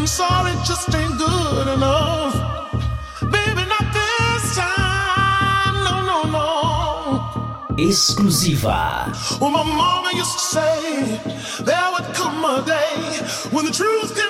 I'm sorry, just ain't good enough. Baby, not this time. No, no, no. Exclusiva. Well, my mama used to say there would come a day when the truth can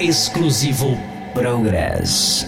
exclusivo Progress.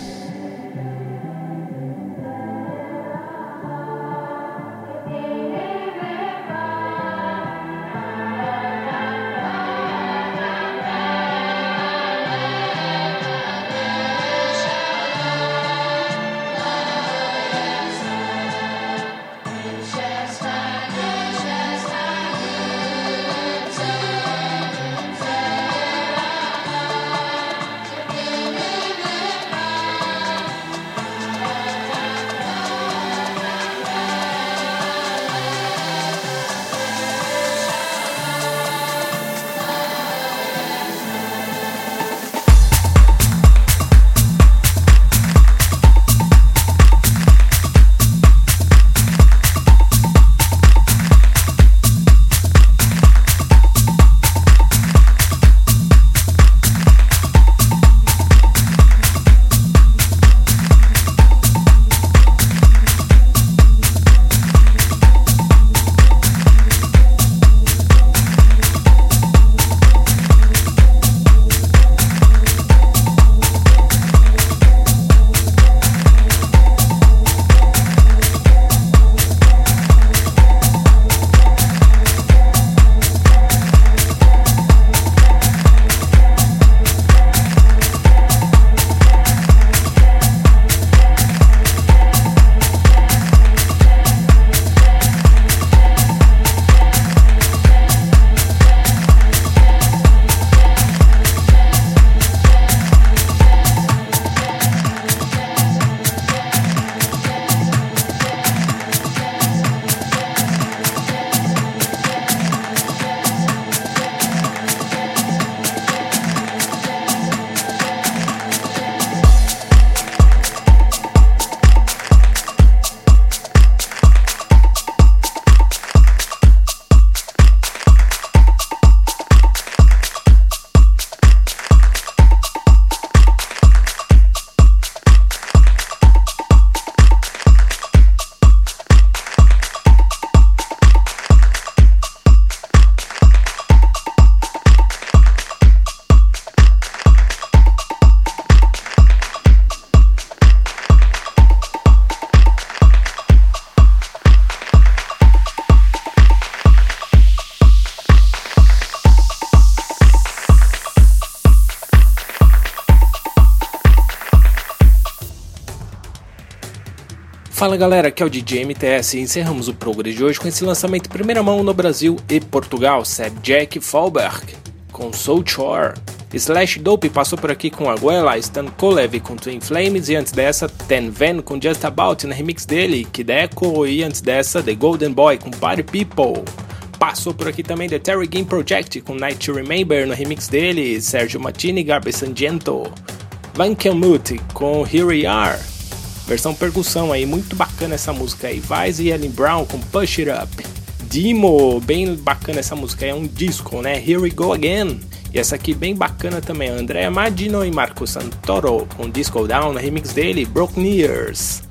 Fala galera, aqui é o DJ MTS e encerramos o programa de hoje com esse lançamento em primeira mão no Brasil e Portugal, Seb Jack Fallberg com Soul Chore. Slash Dope passou por aqui com Aguela, Stan Kolev com Twin Flames e antes dessa Ten Van com Just About na remix dele, Kid Echo e antes dessa The Golden Boy com Party People. Passou por aqui também The Terry Game Project com Night to Remember no remix dele, Sergio Martini e Garbi Sangiento. Van Kelmut com Here We Are. Versão percussão aí, muito bacana essa música aí. Vice e Ellen Brown com Push It Up. Dimo, bem bacana essa música é um disco, né? Here We Go Again. E essa aqui bem bacana também, Andrea Madino e Marco Santoro com Disco Down, remix dele, Broken Ears.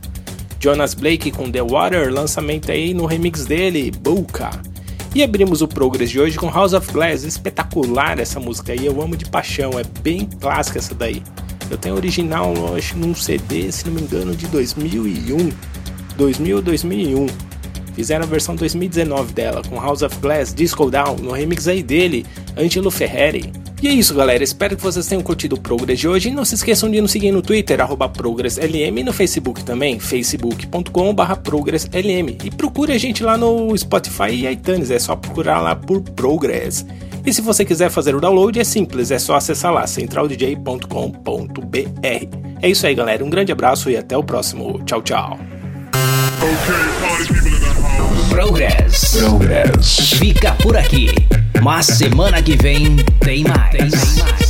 Jonas Blake com The Water, lançamento aí no remix dele, Buka. E abrimos o Progress de hoje com House of Glass, espetacular essa música aí, eu amo de paixão, é bem clássica essa daí. Eu tenho original, acho, num CD, se não me engano, de 2001. 2000 ou 2001. Fizeram a versão 2019 dela, com House of Glass, Disco Down, no remix aí dele, Angelo Ferreri. E é isso, galera. Espero que vocês tenham curtido o Progress de hoje. E não se esqueçam de nos seguir no Twitter, ProgressLM, e no Facebook também, facebook.com.br ProgressLM. E procure a gente lá no Spotify e iTunes, é só procurar lá por Progress. E se você quiser fazer o download, é simples, é só acessar lá centraldj.com.br. É isso aí, galera. Um grande abraço e até o próximo. Tchau, tchau. Progress. Progress. Fica por aqui. Mas semana que vem tem mais. Tem mais.